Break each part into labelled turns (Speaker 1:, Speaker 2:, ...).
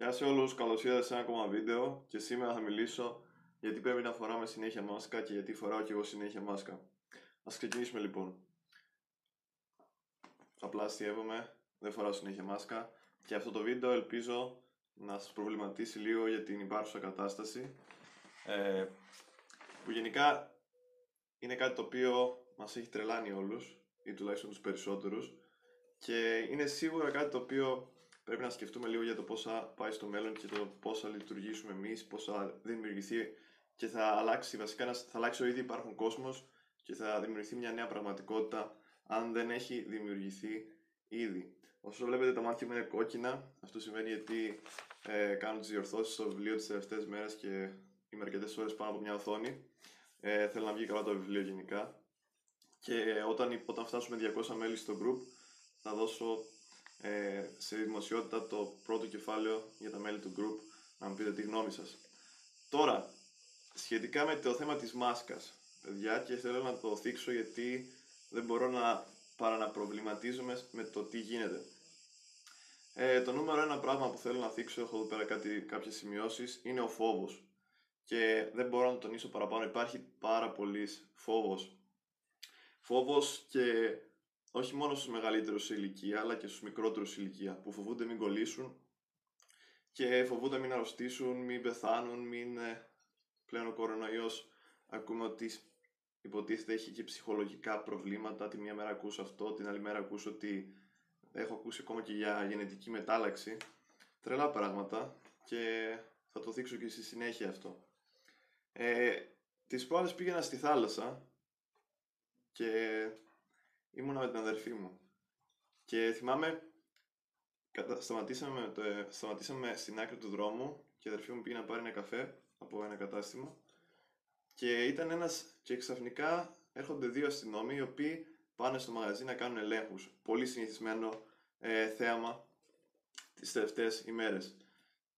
Speaker 1: Γεια σε όλους, καλώς ήρθατε σε ένα ακόμα βίντεο και σήμερα θα μιλήσω γιατί πρέπει να φοράμε συνέχεια μάσκα και γιατί φοράω και εγώ συνέχεια μάσκα. Ας ξεκινήσουμε λοιπόν. Απλά αστείευομαι, δεν φοράω συνέχεια μάσκα και αυτό το βίντεο ελπίζω να σας προβληματίσει λίγο για την υπάρχουσα κατάσταση ε, που γενικά είναι κάτι το οποίο μας έχει τρελάνει όλους ή τουλάχιστον τους περισσότερους και είναι σίγουρα κάτι το οποίο πρέπει να σκεφτούμε λίγο για το πώς θα πάει στο μέλλον και το πώς θα λειτουργήσουμε εμείς, πώς θα δημιουργηθεί και θα αλλάξει, βασικά θα αλλάξει ο ήδη υπάρχον κόσμος και θα δημιουργηθεί μια νέα πραγματικότητα αν δεν έχει δημιουργηθεί ήδη. Όσο βλέπετε τα μάτια μου είναι κόκκινα, αυτό σημαίνει γιατί ε, κάνω τις διορθώσεις στο βιβλίο τις τελευταίες μέρες και είμαι αρκετές ώρες πάνω από μια οθόνη. Ε, θέλω να βγει καλά το βιβλίο γενικά. Και όταν, όταν φτάσουμε 200 μέλη στο group θα δώσω ε, σε δημοσιότητα το πρώτο κεφάλαιο για τα μέλη του group να μου πείτε τη γνώμη σας. Τώρα, σχετικά με το θέμα της μάσκας, παιδιά, και θέλω να το θίξω γιατί δεν μπορώ να παρά να προβληματίζομαι με το τι γίνεται. Ε, το νούμερο ένα πράγμα που θέλω να θίξω, έχω εδώ πέρα κάτι, κάποιες σημειώσεις, είναι ο φόβος. Και δεν μπορώ να το τονίσω παραπάνω, υπάρχει πάρα πολύς φόβος. Φόβος και όχι μόνο στους μεγαλύτερους σε ηλικία, αλλά και στους μικρότερους σε ηλικία, που φοβούνται μην κολλήσουν και φοβούνται μην αρρωστήσουν, μην πεθάνουν, μην ε, πλέον ο κορονοϊός ακούμε ότι υποτίθεται έχει και ψυχολογικά προβλήματα, τη μία μέρα ακούς αυτό, την άλλη μέρα ακούς ότι έχω ακούσει ακόμα και για γενετική μετάλλαξη, τρελά πράγματα και θα το δείξω και στη συνέχεια αυτό. Ε, τις προάλλες πήγαινα στη θάλασσα και ήμουνα με την αδερφή μου. Και θυμάμαι, σταματήσαμε, το, σταματήσαμε στην άκρη του δρόμου και η αδερφή μου πήγε να πάρει ένα καφέ από ένα κατάστημα και ήταν ένας και ξαφνικά έρχονται δύο αστυνόμοι οι οποίοι πάνε στο μαγαζί να κάνουν ελέγχους. Πολύ συνηθισμένο ε, θέαμα τις τελευταίες ημέρες.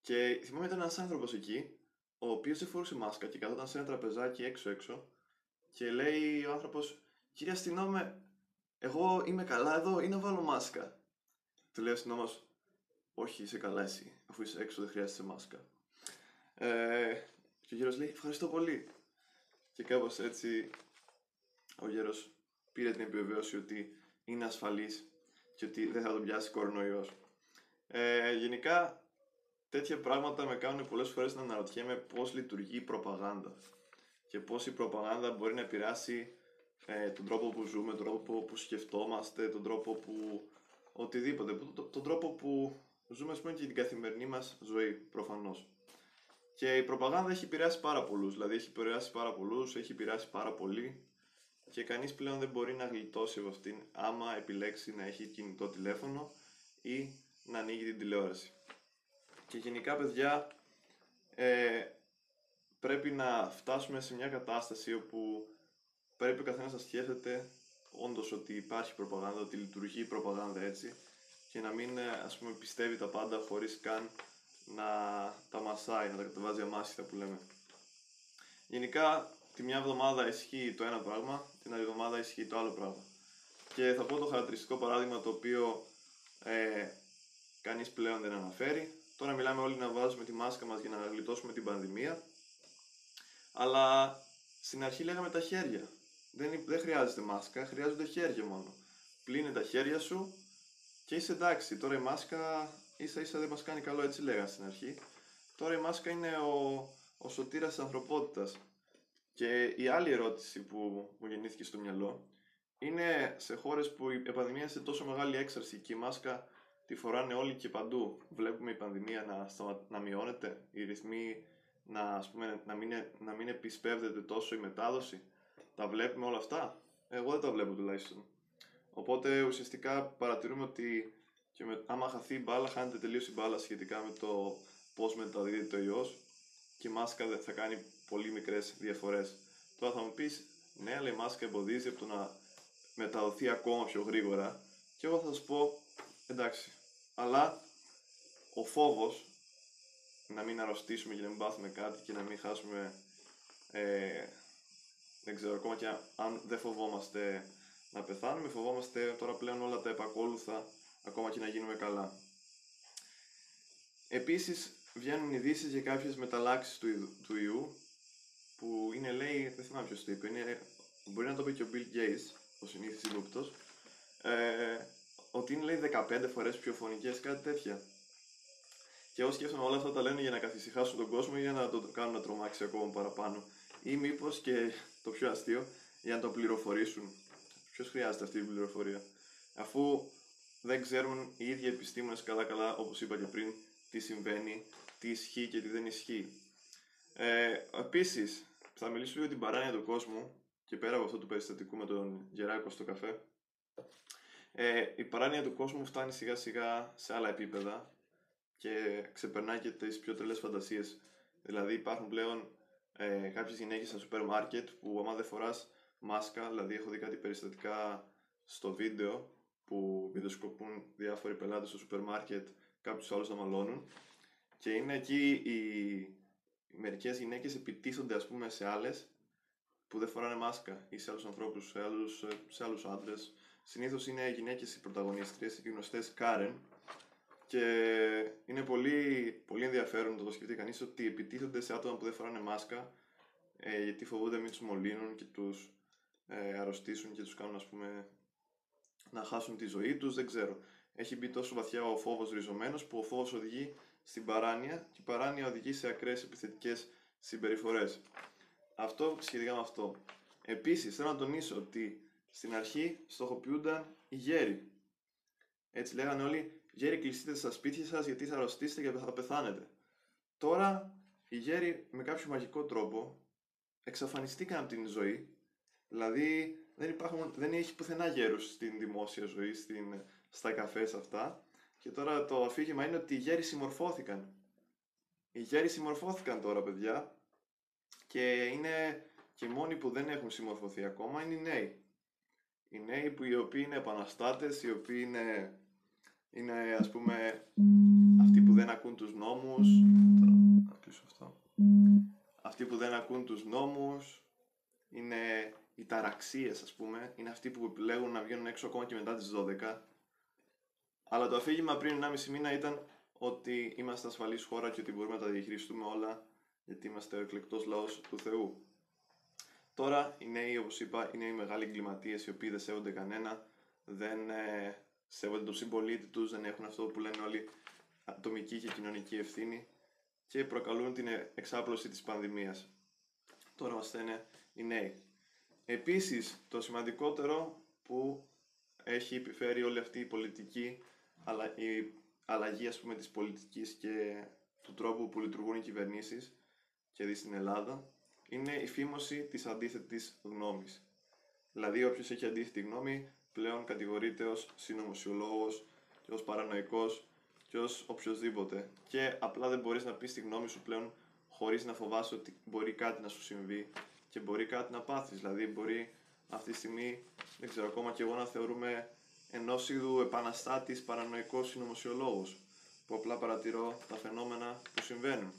Speaker 1: Και θυμάμαι ήταν ένας άνθρωπος εκεί ο οποίος δεν φορούσε μάσκα και καθόταν σε ένα τραπεζάκι έξω έξω και λέει ο άνθρωπος «Κύριε αστυνόμε, εγώ είμαι καλά εδώ ή να βάλω μάσκα. Του λέει ο όχι είσαι καλά εσύ, αφού είσαι έξω δεν χρειάζεσαι μάσκα. Ε, και ο γέρος λέει ευχαριστώ πολύ. Και κάπως έτσι ο γέρος πήρε την επιβεβαίωση ότι είναι ασφαλής και ότι δεν θα τον πιάσει κορονοϊός. Ε, γενικά τέτοια πράγματα με κάνουν πολλές φορές να αναρωτιέμαι πώς λειτουργεί η προπαγάνδα και πώς η προπαγάνδα μπορεί να επηρεάσει ε, τον τρόπο που ζούμε, τον τρόπο που σκεφτόμαστε, τον τρόπο που οτιδήποτε, τον τρόπο που ζούμε ας πούμε και την καθημερινή μας ζωή προφανώς. Και η προπαγάνδα έχει επηρεάσει πάρα πολλούς. Δηλαδή έχει επηρεάσει πάρα πολλούς, έχει επηρεάσει πάρα πολύ και κανείς πλέον δεν μπορεί να γλιτώσει από αυτήν άμα επιλέξει να έχει κινητό τηλέφωνο ή να ανοίγει την τηλεόραση. Και γενικά, παιδιά, ε, πρέπει να φτάσουμε σε μια κατάσταση όπου πρέπει ο καθένας να σκέφτεται όντως ότι υπάρχει προπαγάνδα, ότι λειτουργεί η προπαγάνδα έτσι και να μην ας πούμε, πιστεύει τα πάντα χωρίς καν να τα μασάει, να τα κατεβάζει αμάσιτα που λέμε. Γενικά, τη μια εβδομάδα ισχύει το ένα πράγμα, την άλλη εβδομάδα ισχύει το άλλο πράγμα. Και θα πω το χαρακτηριστικό παράδειγμα το οποίο ε, κανείς πλέον δεν αναφέρει. Τώρα μιλάμε όλοι να βάζουμε τη μάσκα μας για να γλιτώσουμε την πανδημία. Αλλά στην αρχή λέγαμε τα χέρια. Δεν, δεν χρειάζεται μάσκα, χρειάζονται χέρια μόνο. Πλύνε τα χέρια σου και είσαι εντάξει. Τώρα η μάσκα ίσα ίσα δεν μας κάνει καλό, έτσι λέγανε στην αρχή. Τώρα η μάσκα είναι ο, ο σωτήρας της ανθρωπότητας. Και η άλλη ερώτηση που μου γεννήθηκε στο μυαλό είναι σε χώρες που η πανδημία είναι σε τόσο μεγάλη έξαρση και η μάσκα τη φοράνε όλοι και παντού. Βλέπουμε η πανδημία να, να μειώνεται, οι ρυθμοί να, ας πούμε, να, μην, να μην επισπεύδεται τόσο η μετάδοση. Τα βλέπουμε όλα αυτά; Εγώ δεν τα βλέπω τουλάχιστον. Οπότε ουσιαστικά παρατηρούμε ότι και με, άμα χαθεί η μπάλα, χάνεται τελείως η μπάλα σχετικά με το πώς μεταδίδεται το ιός και η μάσκα θα κάνει πολύ μικρές διαφορές. Τώρα θα μου πεις, ναι, αλλά η μάσκα εμποδίζει από το να μεταδοθεί ακόμα πιο γρήγορα. Και εγώ θα σου πω, εντάξει, αλλά ο φόβος να μην αρρωστήσουμε και να μην πάθουμε κάτι και να μην χάσουμε. Ε, δεν ξέρω ακόμα και αν δεν φοβόμαστε να πεθάνουμε, φοβόμαστε τώρα πλέον όλα τα επακόλουθα ακόμα και να γίνουμε καλά. επίσης βγαίνουν ειδήσεις για κάποιες μεταλλάξεις του, ιδ- του ιού που είναι λέει, δεν θυμάμαι ποιος το είπε, είναι, μπορεί να το πει και ο Bill Gates, ο συνήθις ύποπτος, ε, ότι είναι λέει 15 φορές πιο φωνικές, κάτι τέτοια. Και εγώ σκέφτομαι όλα αυτά τα λένε για να καθησυχάσουν τον κόσμο ή για να τον κάνουν να τρομάξει ακόμα παραπάνω. Ή μήπως και το πιο αστείο, για να τον πληροφορήσουν. Ποιος χρειάζεται αυτή η πληροφορία; Αφού δεν ξέρουν οι ίδιοι επιστήμονες καλά-καλά, όπως είπα και πριν, τι συμβαίνει, τι ισχύει και τι δεν ισχύει. Ε, Επίσης, θα μιλήσω λίγο για την παράνοια του κόσμου και πέρα από αυτό του περιστατικού με τον Γεράκο στο καφέ. Ε, η παράνοια του κόσμου φτάνει σιγά σιγά σε άλλα επίπεδα και ξεπερνάει και τις πιο τρελές φαντασίες. Δηλαδή υπάρχουν πλέον ε, κάποιες γυναίκες στα σούπερ μάρκετ που άμα δεν φοράς μάσκα, δηλαδή έχω δει κάτι περιστατικά στο βίντεο που βιντεοσκοπούν διάφοροι πελάτες στο σούπερ μάρκετ κάποιους άλλους να μαλώνουν και είναι εκεί οι, οι μερικές γυναίκες επιτίθονται ας πούμε σε άλλες που δεν φοράνε μάσκα ή σε άλλους ανθρώπους, σε άλλους, σε άλλους άντρες. Συνήθως είναι γυναίκες οι πρωταγωνίστριες, οι γνωστές Karen και είναι πολύ, πολύ ενδιαφέρον το το σκεφτεί κανείς ότι επιτίθενται σε άτομα που δεν φοράνε μάσκα ε, γιατί φοβούνται μην τους μολύνουν και τους ε, αρρωστήσουν και τους κάνουν ας πούμε να χάσουν τη ζωή τους, δεν ξέρω. Έχει μπει τόσο βαθιά ο φόβος ριζωμένος που ο φόβος οδηγεί στην παράνοια και η παράνοια οδηγεί σε ακραίες επιθετικές συμπεριφορές. Αυτό σχετικά με αυτό. Επίσης θέλω να τονίσω ότι στην αρχή στοχοποιούνταν οι γέροι. Έτσι λέγανε όλοι, γέροι κλειστείτε στα σπίτια σας γιατί θα αρρωστήσετε και θα πεθάνετε. Τώρα οι γέροι με κάποιο μαγικό τρόπο εξαφανιστήκαν από την ζωή. Δηλαδή δεν, υπάρχουν, δεν έχει πουθενά γέρους στην δημόσια ζωή, στην, στα καφές αυτά. Και τώρα το αφήγημα είναι ότι οι γέροι συμμορφώθηκαν. Οι γέροι συμμορφώθηκαν τώρα παιδιά και είναι και οι μόνοι που δεν έχουν συμμορφωθεί ακόμα είναι οι νέοι. Οι νέοι που οι οποίοι είναι επαναστάτες, οι οποίοι είναι, είναι οι ταραξίες ας πούμε, είναι αυτοί που επιλέγουν να βγαίνουν έξω ακόμα και μετά τις 12. Αλλά το αφήγημα πριν 1,5 μήνα ήταν ότι είμαστε ασφαλής χώρα και ότι μπορούμε να τα διαχειριστούμε όλα γιατί είμαστε ο εκλεκτός λαός του Θεού. Τώρα οι νέοι, όπως είπα, είναι οι μεγάλοι εγκληματίες οι οποίοι δεν σέβονται κανένα, δεν ε, σέβονται τον συμπολίτη τους, δεν έχουν αυτό που λένε όλοι ατομική και κοινωνική ευθύνη και προκαλούν την εξάπλωση της πανδημίας. Τώρα μας στέλνε οι νέοι. Επίσης, το σημαντικότερο που έχει επιφέρει όλη αυτή η πολιτική, αλλά η αλλαγή ας πούμε της πολιτικής και του τρόπου που λειτουργούν οι κυβερνήσεις και δεις στην Ελλάδα, είναι η φήμωση της αντίθετης γνώμης. Δηλαδή, όποιος έχει αντίθετη γνώμη, πλέον κατηγορείται ως συνωμοσιολόγος και ως παρανοϊκός και ως οποιοδήποτε. Και απλά δεν μπορείς να πεις τη γνώμη σου πλέον χωρίς να φοβάσαι ότι μπορεί κάτι να σου συμβεί και μπορεί κάτι να πάθεις. Δηλαδή, μπορεί αυτή τη στιγμή, δεν ξέρω ακόμα και εγώ να θεωρούμε ενός είδου επαναστάτης παρανοϊκός συνωμοσιολόγος που απλά παρατηρώ τα φαινόμενα που συμβαίνουν.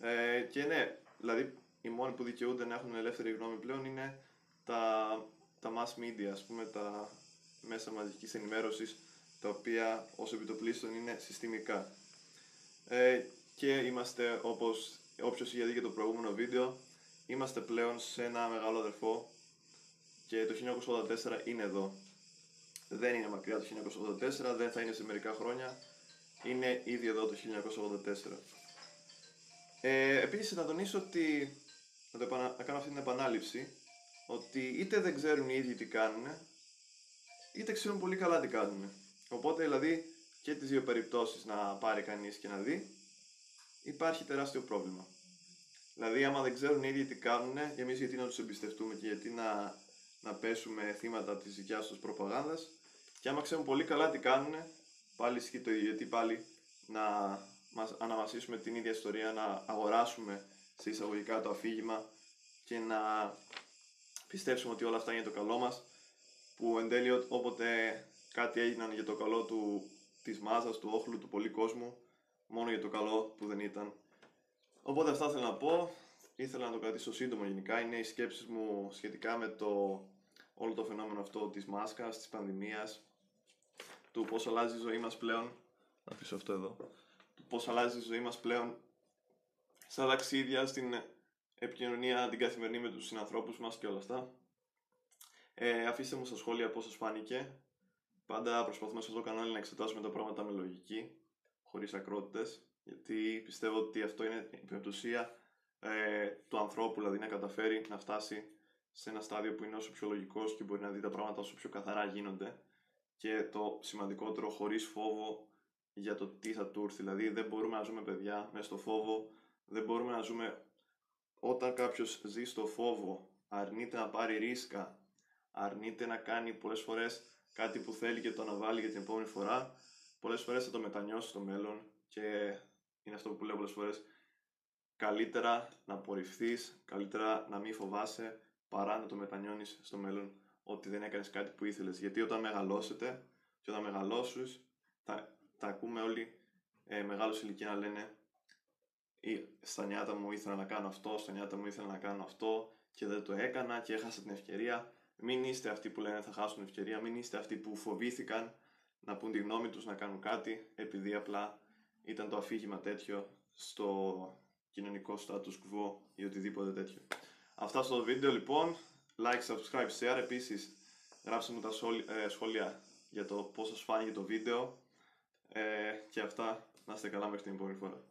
Speaker 1: Ε, και ναι, δηλαδή οι μόνοι που δικαιούνται να έχουν ελεύθερη γνώμη πλέον είναι τα, τα mass media, ας πούμε, τα μέσα μαζικής ενημέρωσης, τα οποία ως επιτοπλίστων είναι συστημικά. Ε, και είμαστε, όπως όποιος είχε δει και το προηγούμενο βίντεο, είμαστε πλέον σε ένα μεγάλο αδερφό και το 1984 είναι εδώ. Δεν είναι μακριά το 1984, δεν θα είναι σε μερικά χρόνια, είναι ήδη εδώ το 1984. Ε, επίσης να τονίσω ότι, να, το επανα... να κάνω αυτή την επανάληψη, ότι είτε δεν ξέρουν οι ίδιοι τι κάνουν, είτε ξέρουν πολύ καλά τι κάνουν. Οπότε δηλαδή και τις δύο περιπτώσεις να πάρει κανείς και να δει, υπάρχει τεράστιο πρόβλημα. Δηλαδή άμα δεν ξέρουν οι ίδιοι τι κάνουν, εμείς γιατί να τους εμπιστευτούμε και γιατί να, να πέσουμε θύματα της δικιάς τους προπαγάνδας και άμα ξέρουν πολύ καλά τι κάνουν, πάλι ισχύει το ίδιο, γιατί πάλι να μας αναμασίσουμε την ίδια ιστορία, να αγοράσουμε σε εισαγωγικά το αφήγημα και να πιστέψουμε ότι όλα αυτά είναι για το καλό μας, που εν τέλει όποτε κάτι έγιναν για το καλό του, της μάζας, του όχλου, του πολλή κόσμου, μόνο για το καλό που δεν ήταν. Οπότε αυτά θέλω να πω, ήθελα να το κρατήσω σύντομο γενικά, είναι οι σκέψεις μου σχετικά με το όλο το φαινόμενο αυτό της μάσκας, της πανδημίας, του πώς αλλάζει η ζωή μας πλέον, να αφήσω αυτό εδώ, του πώς αλλάζει η ζωή μας πλέον. Στα ταξίδια, στην επικοινωνία την καθημερινή με τους συνανθρώπους μας και όλα αυτά. Ε, αφήστε μου στα σχόλια πώς σας φάνηκε. Πάντα προσπαθούμε σε αυτό το κανάλι να εξετάσουμε τα πράγματα με λογική, χωρίς ακρότητες, γιατί πιστεύω ότι αυτό είναι η πεμπτουσία ε, του ανθρώπου, δηλαδή να καταφέρει να φτάσει σε ένα στάδιο που είναι όσο πιο λογικός και μπορεί να δει τα πράγματα όσο πιο καθαρά γίνονται και το σημαντικότερο χωρίς φόβο για το τι θα του έρθει. Δηλαδή δεν μπορούμε να ζούμε παιδιά μέσα στο φόβο, δεν μπορούμε να ζούμε όταν κάποιος ζει στο φόβο, αρνείται να πάρει ρίσκα, αρνείται να κάνει πολλές φορές κάτι που θέλει και το αναβάλει για την επόμενη φορά, πολλές φορές θα το μετανιώσει στο μέλλον και είναι αυτό που λέω πολλές φορές, καλύτερα να απορριφθείς, καλύτερα να μην φοβάσαι παρά να το μετανιώνεις στο μέλλον ότι δεν έκανες κάτι που ήθελες. Γιατί όταν μεγαλώσετε και όταν μεγαλώσεις θα, θα ακούμε όλοι ε, μεγάλους ηλικία να λένε ή στα νιάτα μου ήθελα να κάνω αυτό, στα νιάτα μου ήθελα να κάνω αυτό και δεν το έκανα και έχασα την ευκαιρία. Μην είστε αυτοί που λένε θα χάσουν την ευκαιρία, μην είστε αυτοί που φοβήθηκαν να πούν τη γνώμη τους να κάνουν κάτι επειδή απλά ήταν το αφήγημα τέτοιο στο κοινωνικό status quo ή οτιδήποτε τέτοιο. Αυτά στο βίντεο λοιπόν, like, subscribe, share, επίσης γράψτε μου τα ε, σχόλια για το πώς σας φάνηκε το βίντεο ε, και αυτά να είστε καλά μέχρι την επόμενη φορά.